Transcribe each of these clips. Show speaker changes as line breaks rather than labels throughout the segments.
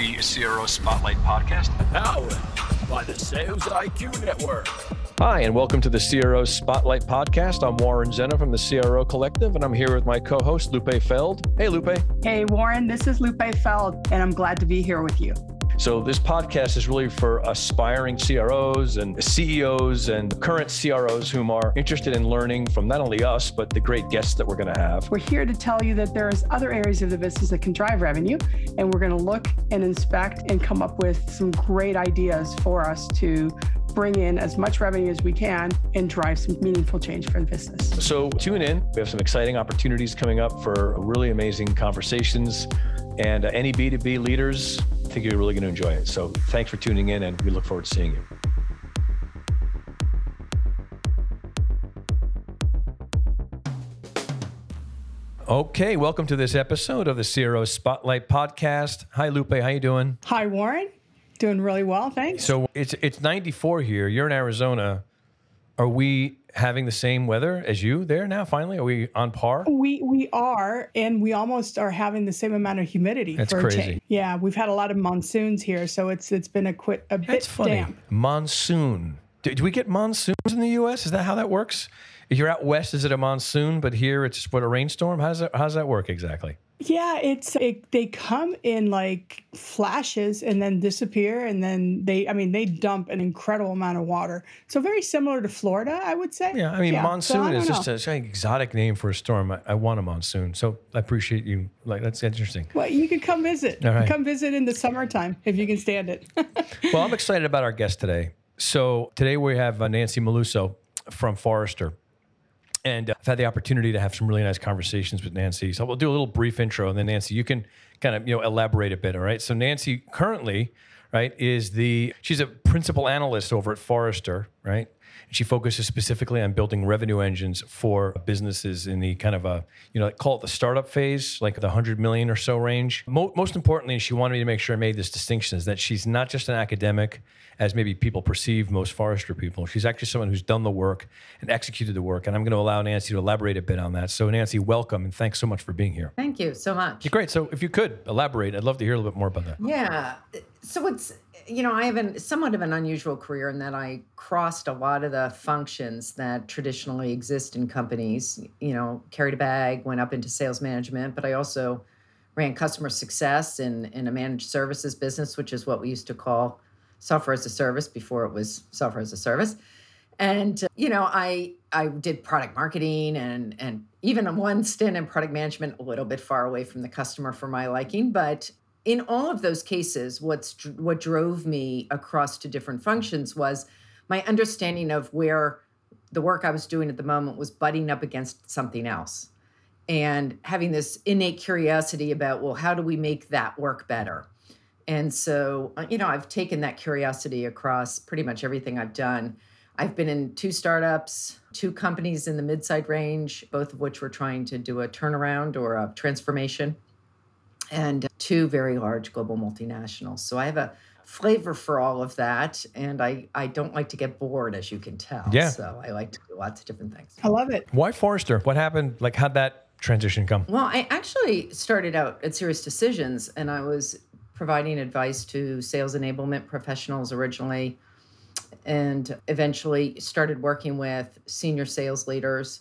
the CRO Spotlight podcast.
Powered by the Sales IQ Network.
Hi, and welcome to the CRO Spotlight Podcast. I'm Warren Zenna from the CRO Collective, and I'm here with my co host, Lupe Feld. Hey, Lupe.
Hey, Warren, this is Lupe Feld, and I'm glad to be here with you.
So, this podcast is really for aspiring CROs and CEOs and current CROs whom are interested in learning from not only us, but the great guests that we're going to have.
We're here to tell you that there's other areas of the business that can drive revenue, and we're going to look and inspect and come up with some great ideas for us to bring in as much revenue as we can and drive some meaningful change for the business.
So, tune in. We have some exciting opportunities coming up for really amazing conversations. And uh, any B2B leaders, think you're really going to enjoy it. So thanks for tuning in, and we look forward to seeing you. Okay, welcome to this episode of the CRO Spotlight Podcast. Hi, Lupe. How you doing?
Hi, Warren. Doing really well, thanks.
So it's it's 94 here. You're in Arizona. Are we having the same weather as you there now? Finally, are we on par?
We we are, and we almost are having the same amount of humidity.
That's crazy.
Yeah, we've had a lot of monsoons here, so it's it's been a quit a bit
That's funny.
damp.
Monsoon. Do, do we get monsoons in the U.S.? Is that how that works? If you're out west, is it a monsoon? But here, it's what a rainstorm. How does that how does that work exactly?
Yeah, it's it, they come in like flashes and then disappear, and then they I mean they dump an incredible amount of water. So very similar to Florida, I would say.
Yeah, I mean
So
monsoon
I
is just a, it's an exotic name for a storm. I, I want a monsoon, so I appreciate you. Like that's interesting.
Well, you could come visit.
All right.
Come visit in the summertime if you can stand it.
Well, I'm excited about our guest today. So today we have uh, Nancy Maluso from Forrester. And uh, I've had the opportunity to have some really nice conversations with Nancy. So we'll do a little brief intro, and then Nancy, you can kind of you know elaborate a bit. All right. So Nancy currently, right, is the she's a principal analyst over at Forrester, right? She focuses specifically on building revenue engines for businesses in the kind of a you know call it the startup phase, like the hundred million or so range. Mo- most importantly, and she wanted me to make sure I made this distinction: is that she's not just an academic as maybe people perceive most Forrester people. She's actually someone who's done the work and executed the work. And I'm going to allow Nancy to elaborate a bit on that. So, Nancy, welcome and thanks so much for being here.
Thank you so much.
Great. So, if you could elaborate, I'd love to hear a little bit more about that.
Yeah. So it's, you know, I have an, somewhat of an unusual career in that I crossed a lot of the functions that traditionally exist in companies. You know, carried a bag, went up into sales management, but I also ran customer success in, in a managed services business, which is what we used to call software as a service before it was software as a service. And you know, I I did product marketing and and even one stint in product management, a little bit far away from the customer for my liking. But in all of those cases, what's what drove me across to different functions was my understanding of where the work I was doing at the moment was butting up against something else, and having this innate curiosity about well, how do we make that work better? And so, uh, you know, I've taken that curiosity across pretty much everything I've done. I've been in two startups, two companies in the mid-side range, both of which were trying to do a turnaround or a transformation, and two very large global multinationals. So I have a flavor for all of that, and I I don't like to get bored, as you can tell.
Yeah.
So I like to do lots of different things.
I love it.
Why Forrester? What happened? Like, how'd that transition come?
Well, I actually started out at SiriusDecisions, and I was providing advice to sales enablement professionals originally, and eventually started working with senior sales leaders,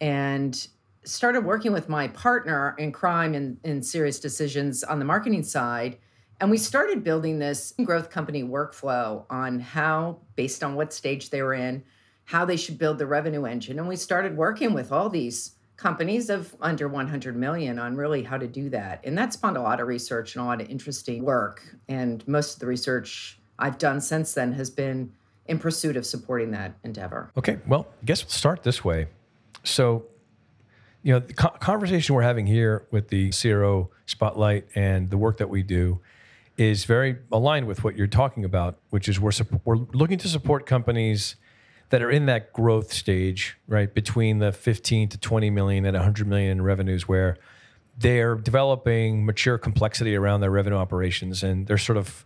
and started working with my partner in crime in, in SiriusDecisions on the marketing side. And we started building this growth company workflow on how, based on what stage they were in, how they should build the revenue engine. And we started working with all these companies of under 100 million on really how to do that. And that spawned a lot of research and a lot of interesting work. And most of the research I've done since then has been in pursuit of supporting that endeavor.
Okay. Well, I guess we'll start this way. So, you know, the co- conversation we're having here with the CRO Spotlight and the work that we do is very aligned with what you're talking about, which is we're, supp- we're looking to support companies that are in that growth stage, right, between the 15 to 20 million and 100 million in revenues, where they're developing mature complexity around their revenue operations and they're sort of,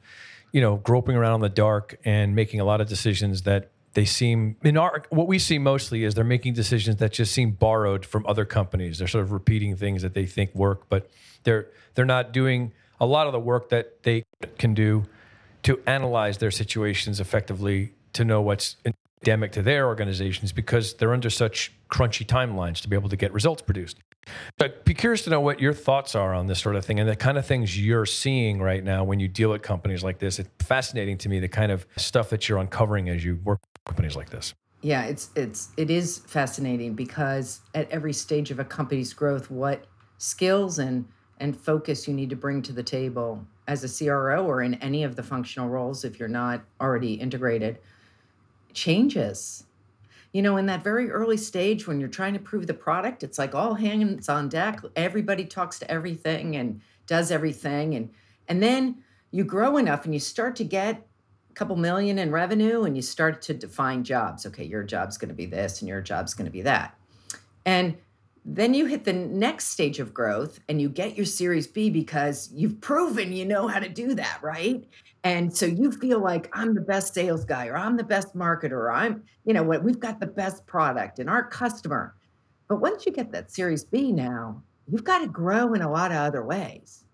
you know, groping around in the dark and making a lot of decisions that they seem in our what we see mostly is they're making decisions that just seem borrowed from other companies. They're sort of repeating things that they think work, but they're they're not doing a lot of the work that they can do to analyze their situations effectively to know what's endemic to their organizations because they're under such crunchy timelines to be able to get results produced. But be curious to know what your thoughts are on this sort of thing and the kind of things you're seeing right now when you deal with companies like this. It's fascinating to me the kind of stuff that you're uncovering as you work companies like this.
Yeah, it's it's it is fascinating because at every stage of a company's growth, what skills and and focus you need to bring to the table as a CRO or in any of the functional roles if you're not already integrated changes. You know, in that very early stage when you're trying to prove the product, it's like all hands on deck. Everybody talks to everything and does everything. And and then you grow enough and you start to get couple million in revenue and you start to define jobs. Okay, your job's going to be this and your job's going to be that. And then you hit the next stage of growth and you get your Series B because you've proven you know how to do that, right? And so you feel like I'm the best sales guy or I'm the best marketer or I'm, you know what, we've got the best product and our customer. But once you get that Series B now, you've got to grow in a lot of other ways.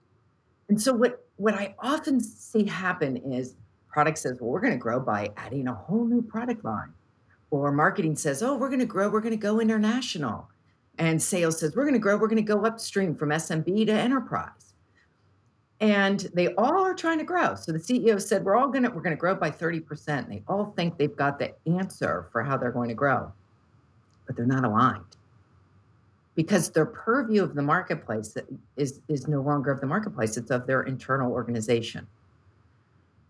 And so what what I often see happen is product says, well, we're going to grow by adding a whole new product line. Or marketing says, oh, we're going to grow, we're going to go international and sales says, we're going to grow, we're going to go upstream from SMB to enterprise. And they all are trying to grow. So the CEO said, we're all going to, we're going to grow by 30%. And they all think they've got the answer for how they're going to grow, but they're not aligned because their purview of the marketplace is, is no longer of the marketplace, it's of their internal organization.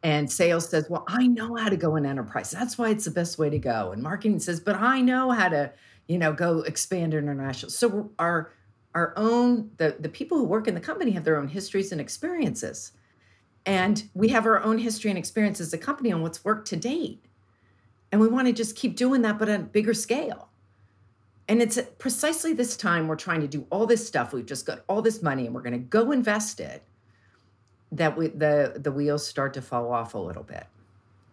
And sales says, Well, I know how to go in enterprise. That's why it's the best way to go. And marketing says, But I know how to you know, go expand international. So our our own the the people who work in the company have their own histories and experiences. And we have our own history and experience as a company on what's worked to date. And we want to just keep doing that, but on a bigger scale. And it's precisely this time we're trying to do all this stuff. We've just got all this money and we're going to go invest it. That we, the the wheels start to fall off a little bit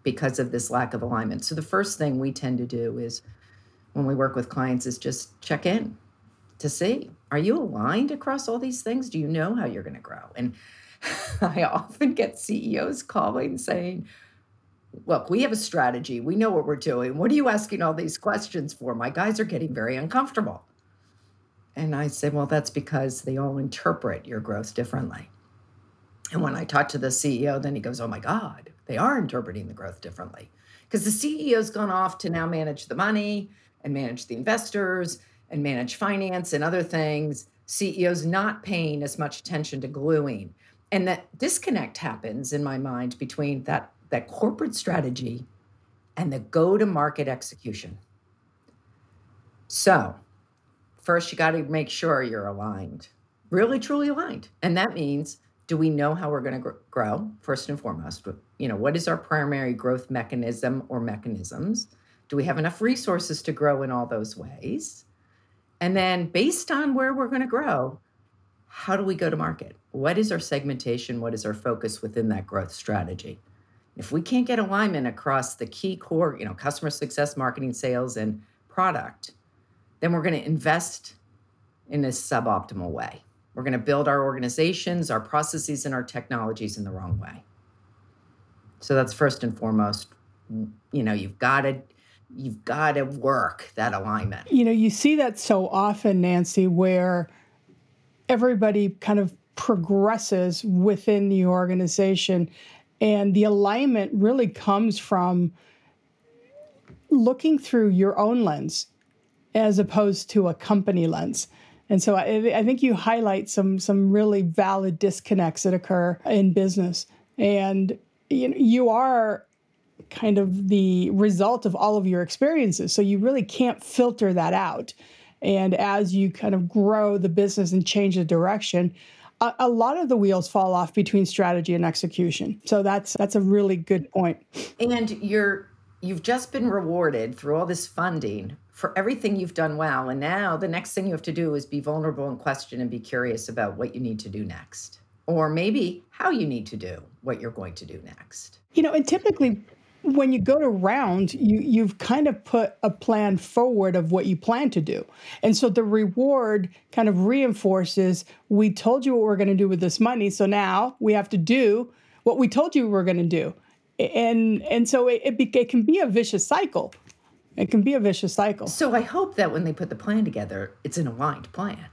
because of this lack of alignment. So the first thing we tend to do is when we work with clients is just check in to see are you aligned across all these things? Do you know how you're going to grow? And I often get CEOs calling saying, Look, we have a strategy. We know what we're doing. What are you asking all these questions for? My guys are getting very uncomfortable. And I say, Well, that's because they all interpret your growth differently. And when I talk to the CEO, then he goes, Oh my God, they are interpreting the growth differently. Because the CEO's gone off to now manage the money, and manage the investors and manage finance and other things, CEOs not paying as much attention to gluing. And that disconnect happens in my mind between that, that corporate strategy and the go to market execution. So, first, you got to make sure you're aligned, really, truly aligned. And that means do we know how we're going to grow first and foremost you know what is our primary growth mechanism or mechanisms do we have enough resources to grow in all those ways? And then, based on where we're going to grow, how do we go to market? What is our segmentation? What is our focus within that growth strategy? If we can't get alignment across the key core, you know, customer success, marketing, sales, and product, then we're going to invest in a suboptimal way. We're going to build our organizations, our processes, and our technologies in the wrong way. So that's first and foremost. You know, you've got to you've got to work that alignment.
You know, you see that so often, Nancy, where everybody kind of progresses within the organization, and the alignment really comes from looking through your own lens as opposed to a company lens. And so I, I think you highlight some some really valid disconnects that occur in business, and you know, you are kind of the result of all of your experiences. So you really can't filter that out. And as you kind of grow the business and change the direction, a, a, lot of the wheels fall off between strategy and execution. So that's that's a really good point.
And you're you've just been rewarded through all this funding for everything you've done well. And now the next thing you have to do is be vulnerable and question and be curious about what you need to do next. Or maybe how you need to do what you're going to do next.
You know, and typically when you go to round, you you've kind of put a plan forward of what you plan to do. And so the reward kind of reinforces we told you what we're going to do with this money, so now we have to do what we told you we were going to do. And and so it, it, be, it can be a vicious cycle. It can be a vicious cycle.
So I hope that when they put the plan together, it's an aligned plan.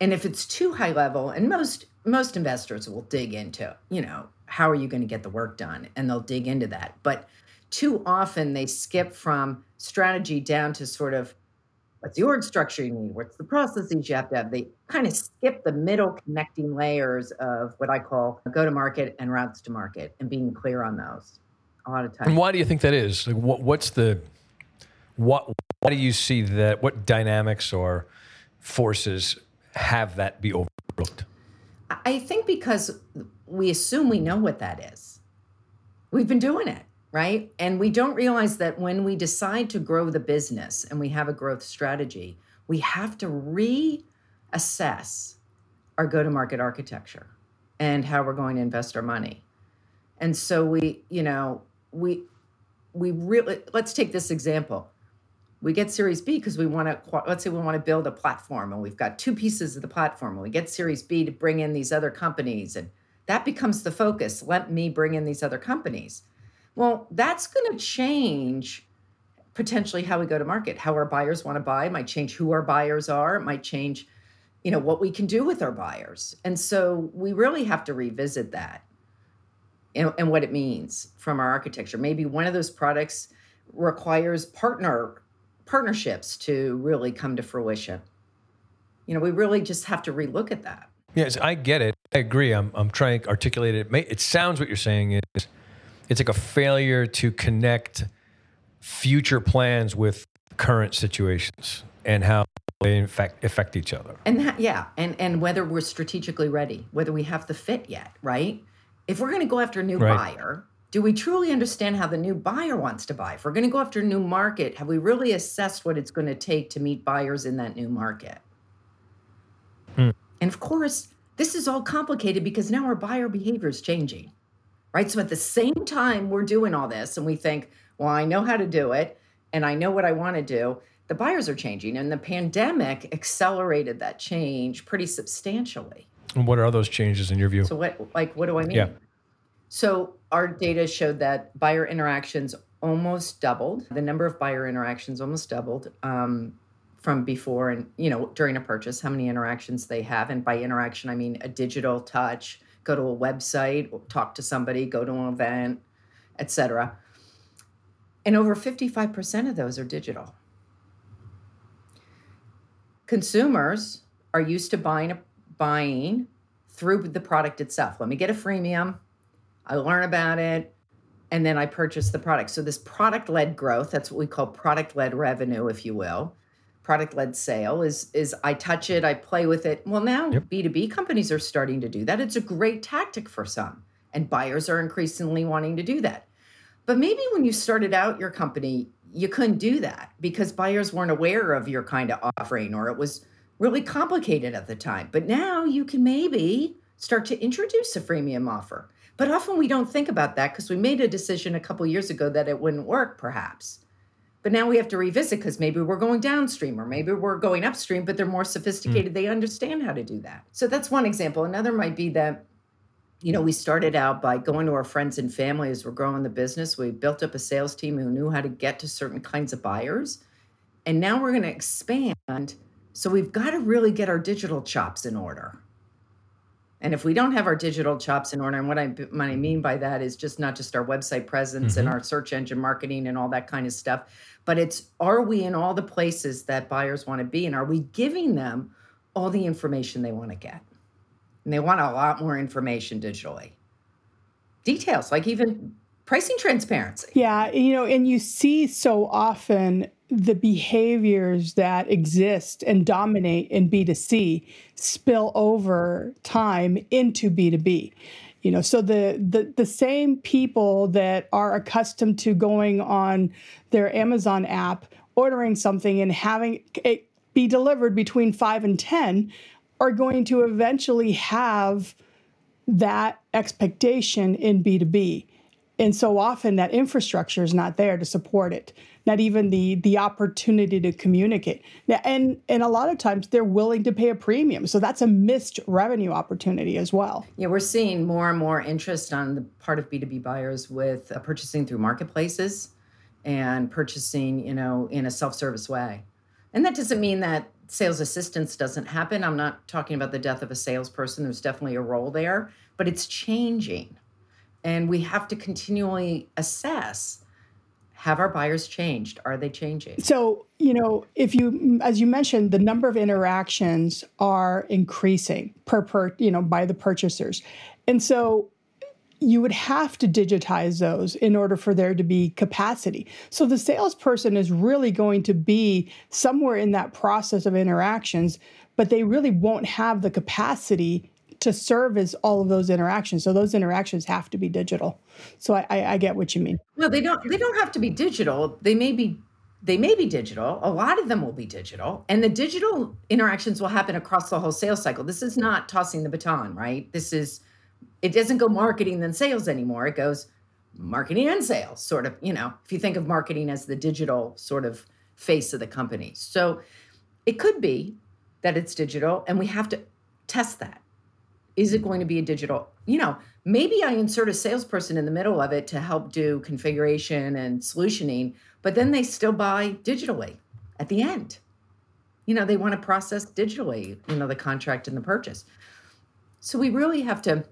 And if it's too high level, and most most investors will dig into, you know, how are you going to get the work done? And they'll dig into that. But too often they skip from strategy down to sort of what's the org structure you need? What's the processes you have to have? They kind of skip the middle connecting layers of what I call go to market and routes to market and being clear on those a lot of times.
And why do you think that is? Like, what, what's the, what, why do you see that? What dynamics or forces have that be overlooked?
I think because we assume we know what that is. We've been doing it right? And we don't realize that when we decide to grow the business and we have a growth strategy, we have to reassess our go to market architecture and how we're going to invest our money. And so we, you know, we we really let's take this example. We get Series B because we want to let's say we want to build a platform and we've got two pieces of the platform and we get Series B to bring in these other companies and that becomes the focus. Let me bring in these other companies well, that's going to change potentially how we go to market, how our buyers want to buy, might change who our buyers are, it might change you know what we can do with our buyers. And so we really have to revisit that and, and what it means from our architecture. Maybe one of those products requires partner partnerships to really come to fruition. You know, we really just have to relook at that.
Yes, I get it. I agree. I'm, I'm trying to articulate it. It sounds what you're saying is it's like a failure to connect future plans with current situations and how they in fact affect each other.
And that, yeah, and and whether we're strategically ready, whether we have the fit yet, right? If we're going to go after a new right. buyer, do we truly understand how the new buyer wants to buy? If we're going to go after a new market, have we really assessed what it's going to take to meet buyers in that new market? Hmm. And of course, this is all complicated because now our buyer behavior is changing right? So at the same time we're doing all this and we think, well, I know how to do it and I know what I want to do, the buyers are changing. And the pandemic accelerated that change pretty substantially.
And what are those changes in your view?
So what like what do I mean?
Yeah.
So our data showed that buyer interactions almost doubled. The number of buyer interactions almost doubled um, from before and you know during a purchase. How many interactions they have, and by interaction I mean a digital touch, go to a website, talk to somebody, go to an event, etc. And over 55% of those are digital. Consumers are used to buying buying through the product itself. Let me get a freemium. I learn about it and then I purchase the product. So this product-led growth, that's what we call product-led revenue if you will product led sale is is I touch it, I play with it. Well, now yep. B2B companies are starting to do that. It's a great tactic for some, and buyers are increasingly wanting to do that. But maybe when you started out your company, you couldn't do that because buyers weren't aware of your kind of offering or it was really complicated at the time. But now you can maybe start to introduce a freemium offer. But often we don't think about that because we made a decision a couple years ago that it wouldn't work perhaps. But now we have to revisit because maybe we're going downstream or maybe we're going upstream, but they're more sophisticated. Mm. They understand how to do that. So that's one example. Another might be that, you know, we started out by going to our friends and family as we're growing the business. We built up a sales team who knew how to get to certain kinds of buyers. And now we're going to expand. So we've got to really get our digital chops in order. And if we don't have our digital chops in order, and what I, what I mean by that is just not just our website presence mm-hmm. and our search engine marketing and all that kind of stuff, but it's are we in all the places that buyers want to be and are we giving them all the information they want to get? And they want a lot more information digitally. Details like even pricing transparency.
Yeah you know and you see so often the behaviors that exist and dominate in b2c spill over time into b2b you know so the, the the same people that are accustomed to going on their amazon app ordering something and having it be delivered between 5 and 10 are going to eventually have that expectation in b2b and so often that infrastructure is not there to support it not even the the opportunity to communicate. And and a lot of times they're willing to pay a premium. So that's a missed revenue opportunity as well.
Yeah, we're seeing more and more interest on the part of B2B buyers with uh, purchasing through marketplaces and purchasing, you know, in a self-service way. And that doesn't mean that sales assistance doesn't happen. I'm not talking about the death of a salesperson. There's definitely a role there, but it's changing. And we have to continually assess have our buyers changed? Are they changing?
So, you know, if you, as you mentioned, the number of interactions are increasing per, per you know, by the purchasers. And so you would have to digitize those in order for there to be capacity. So the salesperson is really going to be somewhere in that process of interactions, but they really won't have the capacity to serve as all of those interactions. So those interactions have to be digital. So I, I, I get what you mean.
No, they don't. They don't have to be digital. They may be. They may be digital. A lot of them will be digital, and the digital interactions will happen across the whole sales cycle. This is not tossing the baton, right? This is it doesn't go marketing then sales anymore. It goes marketing and sales, sort of, you know, if you think of marketing as the digital sort of face of the company. So it could be that it's digital and we have to test that. Is it going to be a digital? You know, maybe I insert a salesperson in the middle of it to help do configuration and solutioning, but then they still buy digitally at the end. You know, they want to process digitally, you know, the contract and the purchase. So we really have to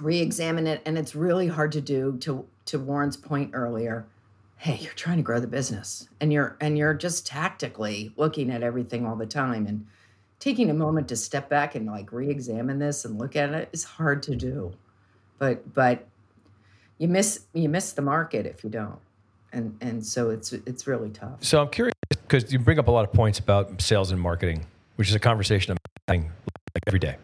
re-examine it and it's really hard to do to to Warren's point earlier hey you're trying to grow the business and you're and you're just tactically looking at everything all the time and taking a moment to step back and like re-examine this and look at it is hard to do. But but you miss you miss the market if you don't. And and so it's it's really tough.
So i'm curious because you bring up a lot of points about sales and marketing which is a conversation i'm having like every day.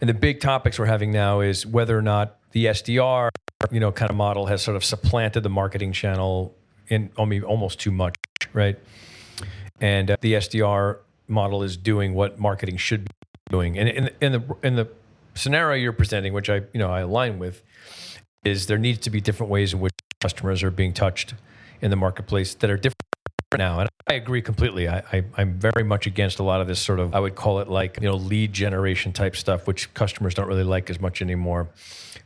And the big topics we're having now is whether or not the SDR, you know, kind of model has sort of supplanted the marketing channel in I mean, almost too much, right? And uh, the SDR model is doing what marketing should be doing. And in, in the in the scenario you're presenting, which I you know I align with, is there needs to be different ways in which customers are being touched in the marketplace that are different now. And I agree completely. I, I, I'm very much against a lot of this sort of, I would call it like, you know, lead generation type stuff, which customers don't really like as much anymore.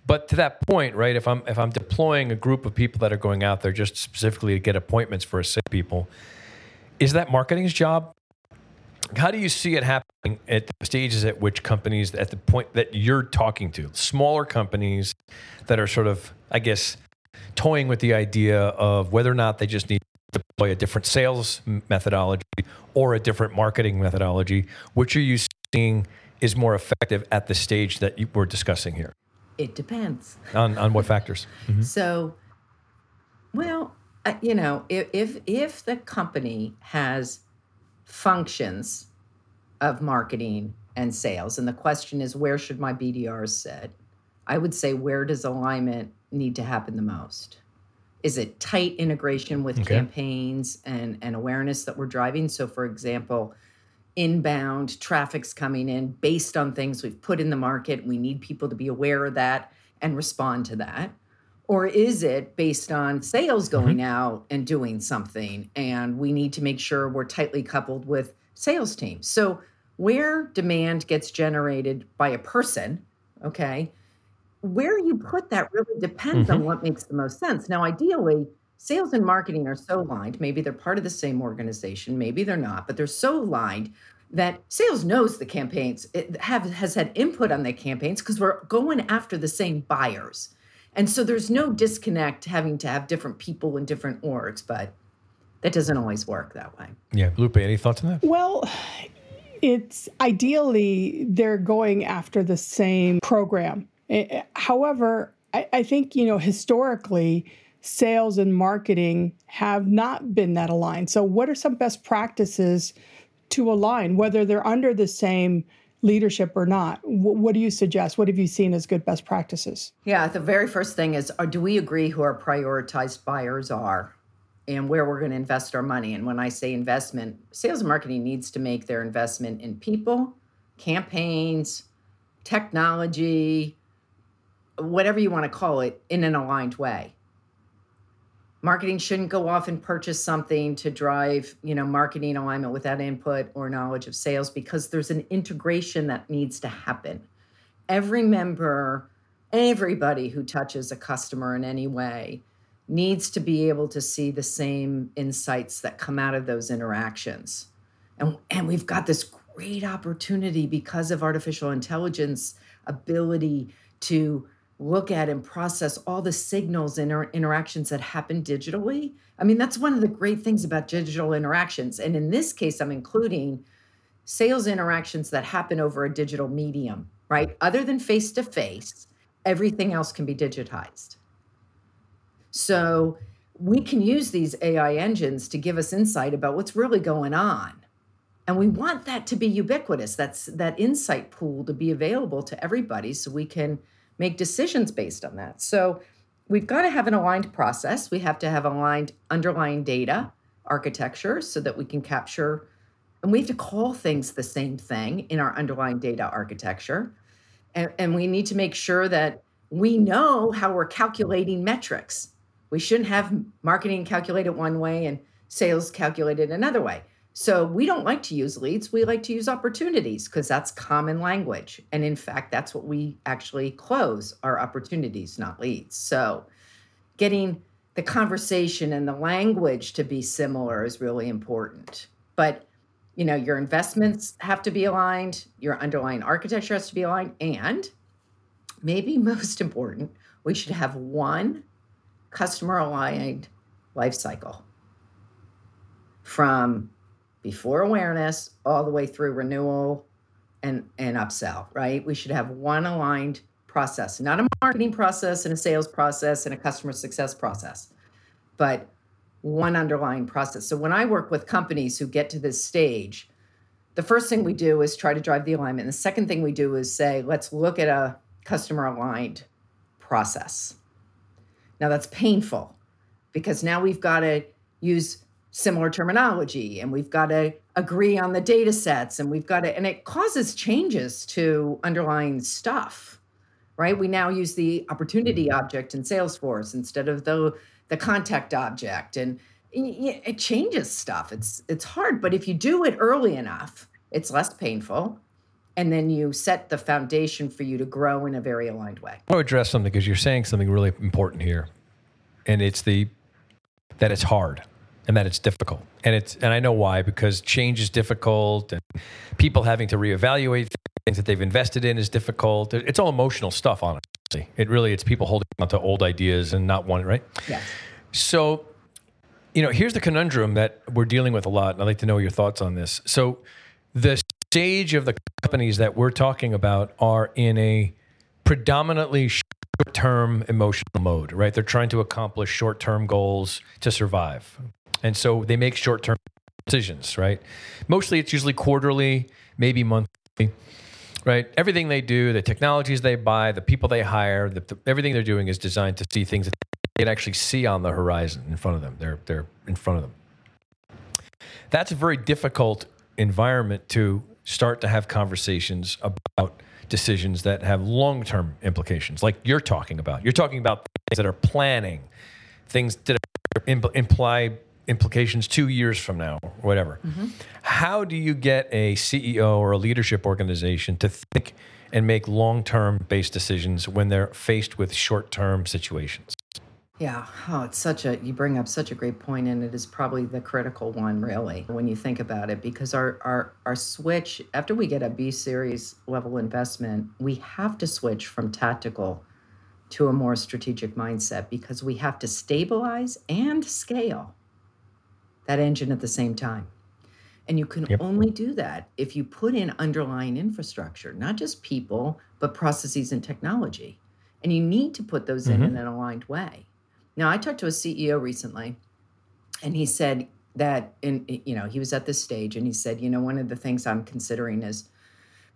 But to that point, right, if I'm if I'm deploying a group of people that are going out there just specifically to get appointments for a sick people, is that marketing's job? How do you see it happening at the stages at which companies, at the point that you're talking to, smaller companies that are sort of, I guess, toying with the idea of whether or not they just need to deploy a different sales methodology or a different marketing methodology? Which are you seeing is more effective at the stage that you, we're discussing here?
It depends.
On, on what factors?
Mm-hmm. So, well, uh, you know, if, if if the company has functions of marketing and sales, and the question is where should my BDRs sit? I would say where does alignment need to happen the most? is it tight integration with okay. campaigns and, and awareness that we're driving? So, for example, inbound traffic's coming in based on things we've put in the market. We need people to be aware of that and respond to that. Or is it based on sales mm-hmm. going mm-hmm. out and doing something? And we need to make sure we're tightly coupled with sales teams. So, where demand gets generated by a person, okay, where you put that really depends mm-hmm. on what makes the most sense. Now, ideally, sales and marketing are so aligned. Maybe they're part of the same organization, maybe they're not, but they're so aligned that sales knows the campaigns, it have, has had input on the campaigns because we're going after the same buyers. And so there's no disconnect having to have different people in different orgs, but that doesn't always work that way.
Yeah. Lupe, any thoughts on that?
Well, it's ideally they're going after the same program Eh, eh, however, I, I think, you know, historically, sales and marketing have not been that aligned. So, what are some best practices to align, whether they're under the same leadership or not? what do you suggest? What have you seen as good best practices?
Yeah, the very first thing is are, do we agree who our prioritized buyers are and where we're going to invest our money? And when I say investment, sales and marketing needs to make their investment in people, campaigns, technology, whatever you want to call it, in an aligned way. Marketing shouldn't go off and purchase something to drive you know marketing alignment without input or knowledge of sales because there's an integration that needs to happen. Every member everybody who touches a customer in any way needs to be able to see the same insights that come out of those interactions. And and we've got this great opportunity because of artificial intelligence ability to look at and process all the signals and inter- interactions that happen digitally. I mean, that's one of the great things about digital interactions. And in this case, I'm including sales interactions that happen over a digital medium, right? Other than face to face, everything else can be digitized. So we can use these AI engines to give us insight about what's really going on. And we want that to be ubiquitous. That's that insight pool to be available to everybody so we can make decisions based on that. So we've got to have an aligned process. We have to have aligned underlying data architecture so that we can capture, and we have to call things the same thing in our underlying data architecture. And, and we need to make sure that we know how we're calculating metrics. We shouldn't have marketing calculated one way and sales calculated another way. So we don't like to use leads. We like to use opportunities because that's common language. And in fact, that's what we actually close our opportunities, not leads. So getting the conversation and the language to be similar is really important. But you know, your investments have to be aligned, your underlying architecture has to be aligned, and maybe most important, we should have one customer aligned life cycle from before awareness all the way through renewal and and upsell right? We should have one aligned process not a marketing process and a sales process and a customer success process but one underlying process. So when i work with companies who get to this stage the first thing we do is try to drive the alignment. The second thing we do is say let's look at a customer aligned process. Now that's painful because now we've got to use similar terminology and we've got to agree on the data sets and we've got to and it causes changes to underlying stuff right? We now use the opportunity mm-hmm. object in salesforce instead of the the contact object and it changes stuff. It's it's hard but if you do it early enough it's less painful and then you set the foundation for you to grow in a very aligned way.
I want to address something because you're saying something really important here and it's the that it's hard and that it's difficult. And it's and I know why because change is difficult and people having to reevaluate things that they've invested in is difficult. It's all emotional stuff, honestly. It really it's people holding on to old ideas and not wanting right.
Yeah.
So, you know, here's the conundrum that we're dealing with a lot, and I'd like to know your thoughts on this. So, the stage of the companies that we're talking about are in a predominantly short-term emotional mode, right? They're trying to accomplish short-term goals to survive. And so they make short term decisions, right? Mostly it's usually quarterly, maybe monthly, right? Everything they do, the technologies they buy, the people they hire, the, the, everything they're doing is designed to see things that they can actually see on the horizon in front of them. They're, they're in front of them. That's a very difficult environment to start to have conversations about decisions that have long term implications, like you're talking about. You're talking about things that are planning, things that imply implications two years from now, whatever. Mm-hmm. How do you get a CEO or a leadership organization to think and make long term based decisions when they're faced with short term situations?
Yeah, oh, it's such a you bring up such a great point, and it is probably the critical one, really, when you think about it, because our our our switch after we get a B series level investment, we have to switch from tactical to a more strategic mindset because we have to stabilize and scale that engine at the same time. And you can yep. only do that if you put in underlying infrastructure, not just people, but processes and technology. And you need to put those mm-hmm. in in an aligned way. Now, I talked to a CEO recently, and he said that in you know he was at this stage, and he said, you know, one of the things I'm considering is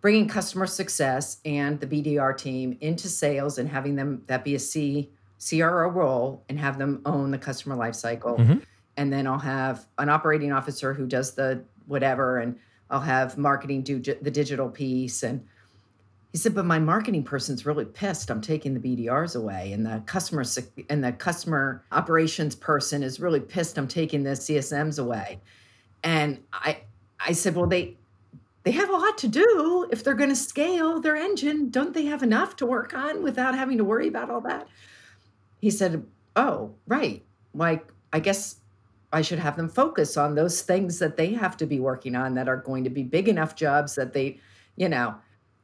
bringing customer success and the BDR team into sales and having them that be a C CRO role and have them own the customer lifecycle. Mm-hmm and then I'll have an operating officer who does the whatever, and I'll have marketing do the digital piece. And he said, but my marketing person's really pissed. I'm taking the BDRs away, and the customer and the customer operations person is really pissed. I'm taking the CSMs away. And I, I said, well, they, they have a lot to do if they're going to scale their engine. Don't they have enough to work on without having to worry about all that? He said, oh, right. Like, I guess I should have them focus on those things that they have to be working on that are going to be big enough jobs that they, you know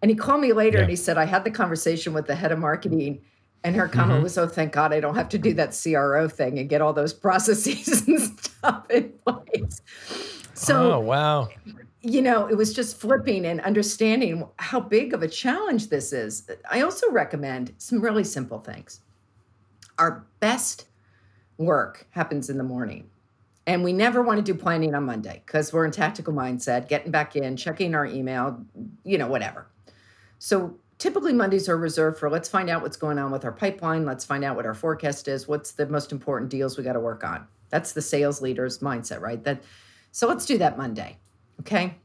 and he called me later yeah. and he said, I had the conversation with the head of marketing. And her comment mm-hmm. was, Oh, thank God I don't have to do that CRO thing and get all those processes and stuff in place. So,
oh, wow.
You know, it was just flipping and understanding how big of a challenge this is. I also recommend some really simple things. Our best work happens in the morning. And we never want to do planning on Monday because we're in tactical mindset, getting back in, checking our email, you know, whatever. So typically Mondays are reserved for let's find out what's going on with our pipeline. Let's find out what our forecast is. What's the most important deals we got to work on? That's the sales leader's mindset, right? That so let's do that Monday. Okay.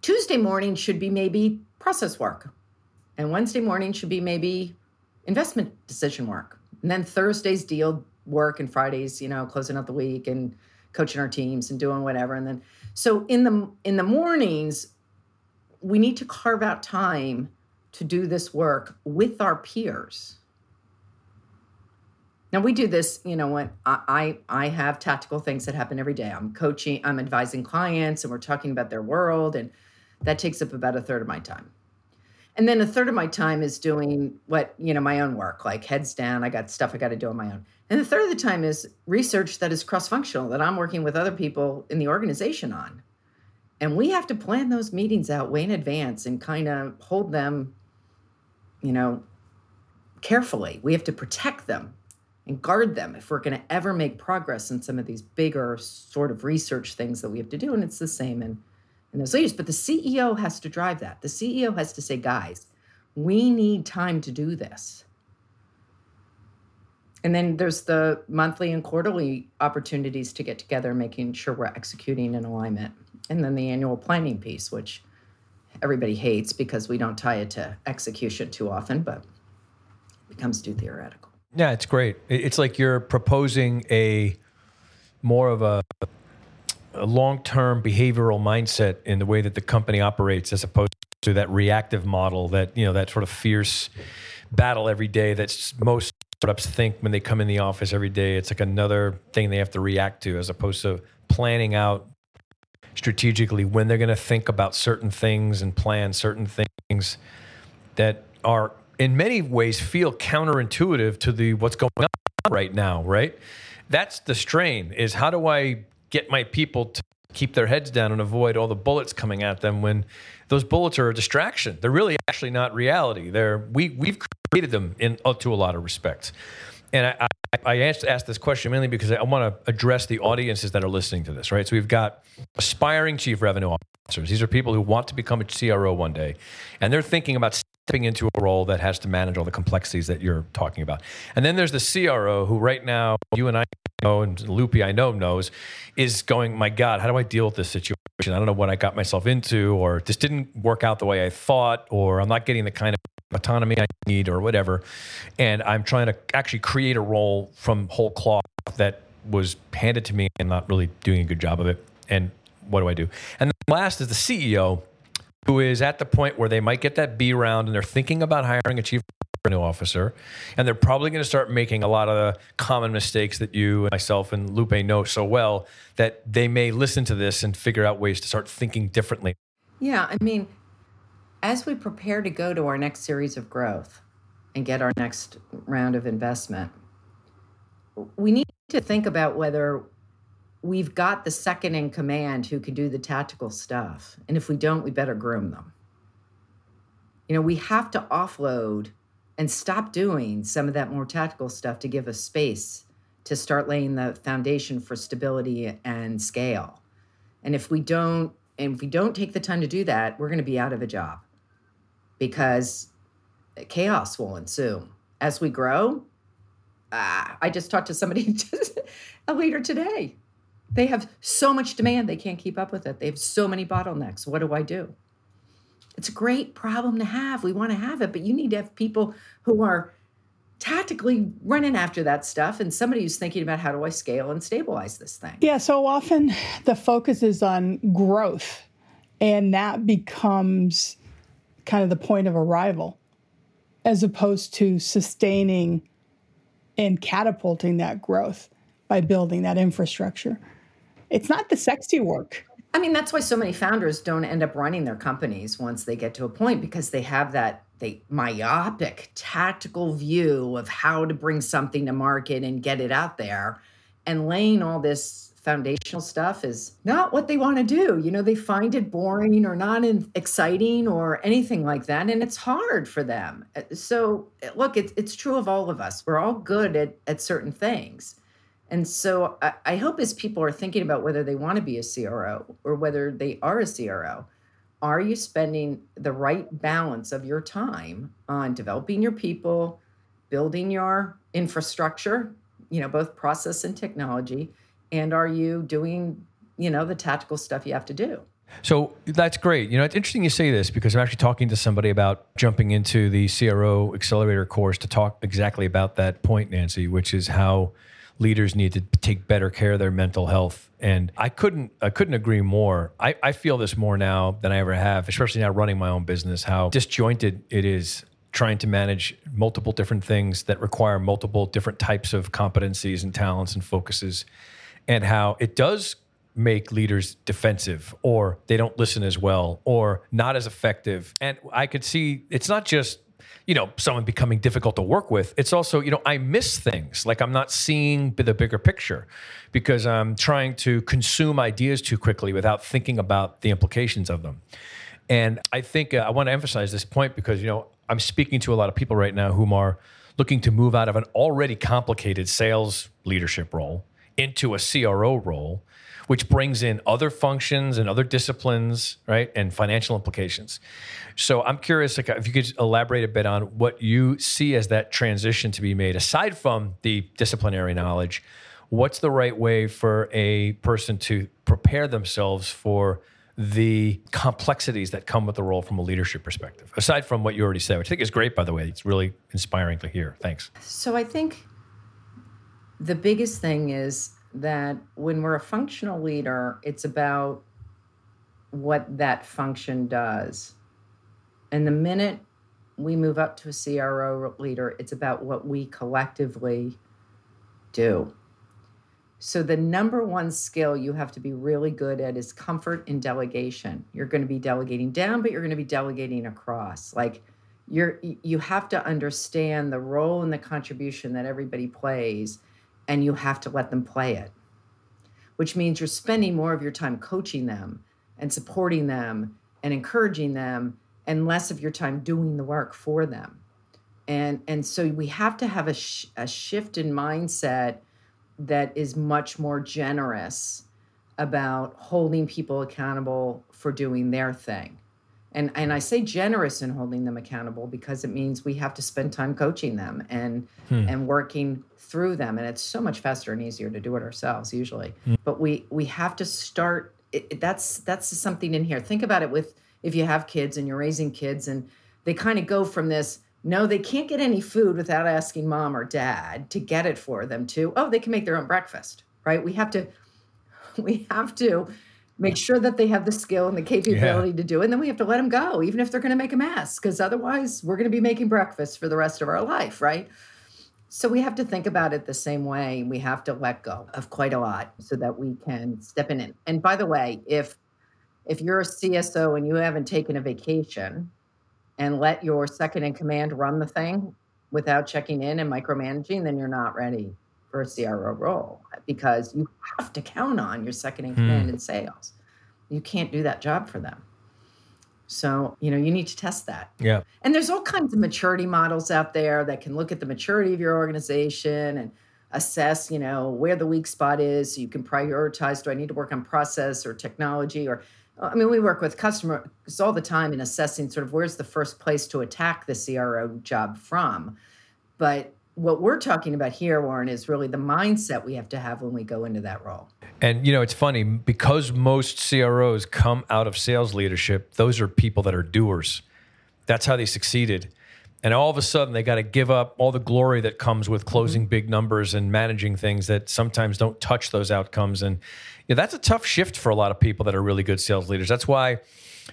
Tuesday morning should be maybe process work. And Wednesday morning should be maybe investment decision work. And then Thursday's deal work and Fridays, you know, closing out the week and coaching our teams and doing whatever. And then so in the in the mornings, we need to carve out time to do this work with our peers. Now we do this, you know, when I, I I have tactical things that happen every day. I'm coaching, I'm advising clients, and we're talking about their world, and that takes up about a third of my time. And then a third of my time is doing what, you know, my own work, like heads down, I got stuff I got to do on my own. And the third of the time is research that is cross-functional that I'm working with other people in the organization on. And we have to plan those meetings out way in advance and kind of hold them, you know, carefully. We have to protect them and guard them if we're going to ever make progress in some of these bigger sort of research things that we have to do. And it's the same in, in those leaders. But the CEO has to drive that. The CEO has to say, guys, we need time to do this. And then there's the monthly and quarterly opportunities to get together, making sure we're executing in alignment and then the annual planning piece, which everybody hates because we don't tie it to execution too often, but it becomes too theoretical.
Yeah, it's great. It's like you're proposing a more of a, a long-term behavioral mindset in the way that the company operates, as opposed to that reactive model, that you know, that sort of fierce battle every day that most startups think when they come in the office every day. It's like another thing they have to react to, as opposed to planning out strategically when they're going to think about certain things and plan certain things that are in many ways feel counterintuitive to the what's going on right now right that's the strain is how do i get my people to keep their heads down and avoid all the bullets coming at them when those bullets are a distraction they're really actually not reality they're we we've created them in uh, to a lot of respects and I, I asked, asked this question mainly because I want to address the audiences that are listening to this, right? So we've got aspiring chief revenue officers. These are people who want to become a CRO one day, and they're thinking about stepping into a role that has to manage all the complexities that you're talking about. And then there's the CRO who, right now, you and I know, and Lupe I know knows, is going, my God, how do I deal with this situation? I don't know what I got myself into, or this didn't work out the way I thought, or I'm not getting the kind of autonomy I need or whatever. And I'm trying to actually create a role from whole cloth that was handed to me and not really doing a good job of it. And what do I do? And last is the CEO who is at the point where they might get that B round and they're thinking about hiring a chief revenue officer. And they're probably going to start making a lot of the common mistakes that you and myself and Lupe know so well that they may listen to this and figure out ways to start thinking differently.
Yeah. I mean, as we prepare to go to our next series of growth and get our next round of investment, we need to think about whether we've got the second in command who can do the tactical stuff. And if we don't, we better groom them. You know, we have to offload and stop doing some of that more tactical stuff to give us space to start laying the foundation for stability and scale. And if we don't, and if we don't take the time to do that, we're going to be out of a job because chaos will ensue. As we grow, ah, I just talked to somebody, a leader today. They have so much demand, they can't keep up with it. They have so many bottlenecks. What do I do? It's a great problem to have. We want to have it, but you need to have people who are tactically running after that stuff and somebody who's thinking about how do I scale and stabilize this thing.
Yeah, so often the focus is on growth, and that becomes kind of the point of arrival as opposed to sustaining and catapulting that growth by building that infrastructure. It's not the sexy work.
I mean, that's why so many founders don't end up running their companies once they get to a point because they have that they myopic tactical view of how to bring something to market and get it out there. And laying all this foundational stuff is not what they want to do. You know they find it boring or not exciting or anything like that and it's hard for them. Uh, so look it's, it's true of all of us. We're all good at, at certain things and so I, I hope as people are thinking about whether they want to be a cro or whether they are a cro are you spending the right balance of your time on developing your people, building your infrastructure, you know, both process and technology, and are you doing, you know, the tactical stuff you have to do?
So that's great. You know, it's interesting you say this because I'm actually talking to somebody about jumping into the CRO accelerator course to talk exactly about that point, Nancy, which is how leaders need to take better care of their mental health. And I couldn't I couldn't agree more. I, I feel this more now than I ever have, especially now running my own business, how disjointed it is trying to manage multiple different things that require multiple different types of competencies and talents and focuses, and how it does make leaders defensive or they don't listen as well or not as effective. And I could see it's not just you know someone becoming difficult to work with it's also you know i miss things. Like i'm not seeing the bigger picture because i'm trying to consume ideas too quickly without thinking about the implications of them. And i think uh, i want to emphasize this point because you know i'm speaking to a lot of people right now who are looking to move out of an already complicated sales leadership role into a cro role which brings in other functions and other disciplines, right, and financial implications. So I'm curious like, if you could elaborate a bit on what you see as that transition to be made, aside from the disciplinary knowledge. What's the right way for a person to prepare themselves for the complexities that come with the role from a leadership perspective, aside from what you already said, which I think is great, by the way. It's really inspiring to hear. Thanks.
So I think the biggest thing is that when we're a functional leader, it's about what that function does. And the minute we move up to a CRO leader, it's about what we collectively do. So, the number one skill you have to be really good at is comfort in delegation. You're going to be delegating down, but you're going to be delegating across. Like, you're you have to understand the role and the contribution that everybody plays and you have to let them play it, which means you're spending more of your time coaching them and supporting them and encouraging them and less of your time doing the work for them. And, and so we have to have a, sh- a shift in mindset that is much more generous about holding people accountable for doing their thing. And, and I say generous in holding them accountable because it means we have to spend time coaching them and hmm. and working through them and it's so much faster and easier to do it ourselves usually mm. but we we have to start it, that's that's something in here think about it with if you have kids and you're raising kids and they kind of go from this no they can't get any food without asking mom or dad to get it for them to oh they can make their own breakfast right we have to we have to make sure that they have the skill and the capability yeah. to do it and then we have to let them go even if they're going to make a mess because otherwise we're going to be making breakfast for the rest of our life right so we have to think about it the same way. We have to let go of quite a lot so that we can step in. And by the way, if if you're a CSO and you haven't taken a vacation and let your second in command run the thing without checking in and micromanaging, then you're not ready for a CRO role because you have to count on your second in command hmm. in sales. You can't do that job for them. So, you know, you need to test that.
Yeah.
And there's all kinds of maturity models out there that can look at the maturity of your organization and assess, you know, where the weak spot is so you can prioritize do I need to work on process or technology or I mean, we work with customers all the time in assessing sort of where's the first place to attack the CRO job from. But what we're talking about here, Warren, is really the mindset we have to have when we go into that role.
And you know, it's funny because most CROs come out of sales leadership, those are people that are doers. That's how they succeeded. And all of a sudden they got to give up all the glory that comes with mm-hmm. closing big numbers and managing things that sometimes don't touch those outcomes and yeah, that's a tough shift for a lot of people that are really good sales leaders. That's why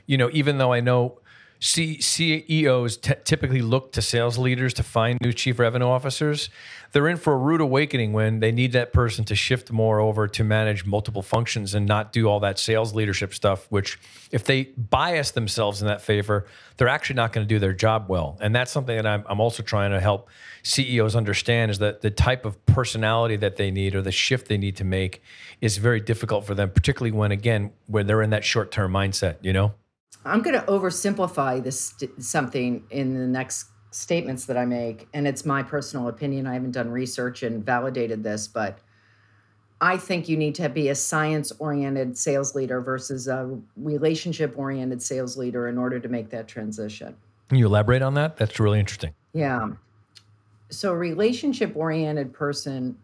you know, even though I know C- CEOs t- typically look to sales leaders to find new chief revenue officers. They're in for a rude awakening when they need that person to shift more over to manage multiple functions and not do all that sales leadership stuff. Which, if they bias themselves in that favor, they're actually not going to do their job well. And that's something that I'm, I'm also trying to help CEOs understand is that the type of personality that they need or the shift they need to make is very difficult for them, particularly when, again, when they're in that short term mindset, you know?
I'm going to oversimplify this something in the next statements that I make, and it's my personal opinion. I haven't done research and validated this, but I think you need to be a science oriented sales leader versus a relationship oriented sales leader in order to make that transition.
Can you elaborate on that? That's really interesting.
Yeah. So, a relationship oriented person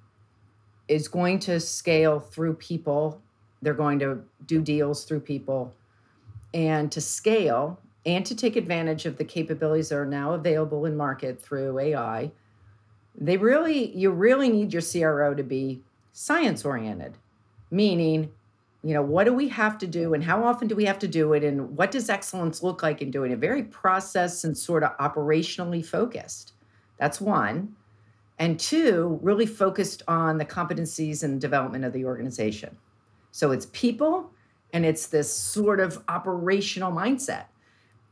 is going to scale through people, they're going to do deals through people and to scale and to take advantage of the capabilities that are now available in market through AI, they really you really need your CRO to be science oriented, meaning, you know, what do we have to do and how often do we have to do it and what does excellence look like in doing it? Very process and sort of operationally focused. That's one. And two, really focused on the competencies and development of the organization. So it's people and it's this sort of operational mindset.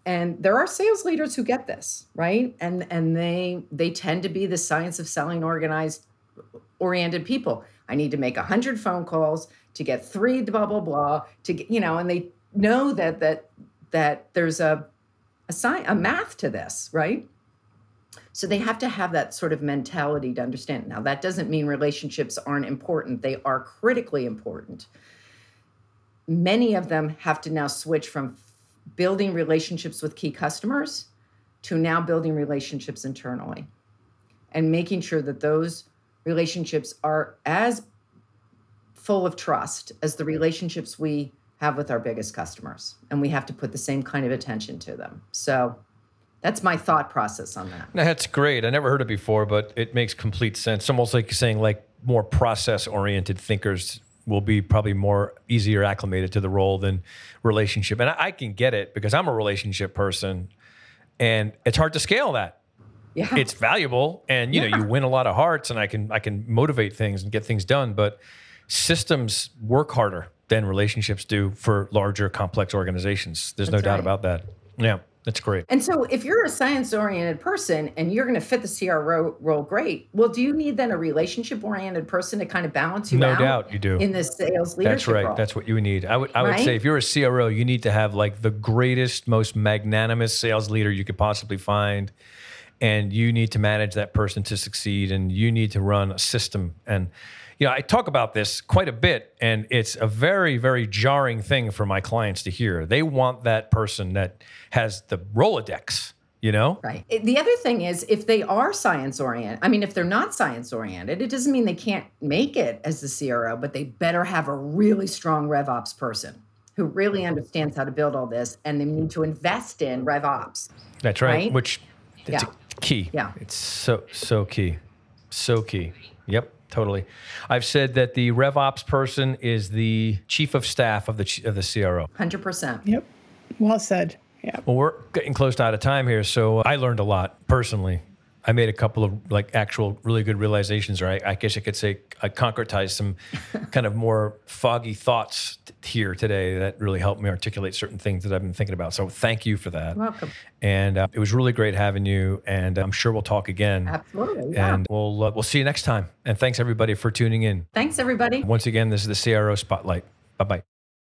And there are sales leaders who get this right? And and they they tend to be the science of selling organized oriented people. I need to make 100 phone calls to get three blah blah blah to get you know and they know that that that there's a a a math to this right? So they have to have that sort of mentality to understand. Now that doesn't mean relationships aren't important. They are critically important many of them have to now switch from building relationships with key customers to now building relationships internally and making sure that those relationships are as full of trust as the relationships we have with our biggest customers. And we have to put the same kind of attention to them. So that's my thought process on that.
That's great. I never heard it before but it makes complete sense. Almost like saying like more process oriented thinkers will be probably more easier acclimated to the role than relationship. And I, I, can get it because I'm a relationship person and it's hard to scale that.
Yeah.
It's valuable and you yeah. know, you win a lot of hearts and I can I can motivate things and get things done, but systems work harder than relationships do for larger complex organizations. There's That's no doubt about that. Yeah. That's great.
And so, if you're a science oriented person and you're going to fit the CRO role great, well, do you need then a relationship oriented person to kind of balance you
no
out?
No doubt you do.
In this sales leadership
That's right.
Role?
That's what you need. I would, I would right? say if you're a CRO, you need to have like the greatest, most magnanimous sales leader you could possibly find. And you need to manage that person to succeed. And you need to run a system. And you know, I talk about this quite a bit, and it's a very, very jarring thing for my clients to hear. They want that person that has the Rolodex, you know?
Right. The other thing is, if they are science oriented, I mean, if they're not science oriented, it doesn't mean they can't make it as the CRO, but they better have a really strong RevOps person who really mm-hmm. understands how to build all this, and they need to invest in RevOps.
That's right. right? Which it's yeah. key.
Yeah.
It's so so key, so key. Yep. Totally. I've said that the RevOps person is the chief of staff of the of the CRO.
100%.
Yep. Well said. Yeah.
Well, we're getting close to out of time here, so I learned a lot personally I made a couple of like actual really good realizations, or I, I guess I could say I concretized some kind of more foggy thoughts t- here today that really helped me articulate certain things that I've been thinking about. So thank you for that.
Welcome.
And uh, it was really great having you, and I'm sure we'll talk again.
Absolutely. Yeah.
And we'll uh, we'll see you next time. And thanks everybody for tuning in.
Thanks everybody.
Once again, this is the CRO Spotlight. Bye bye.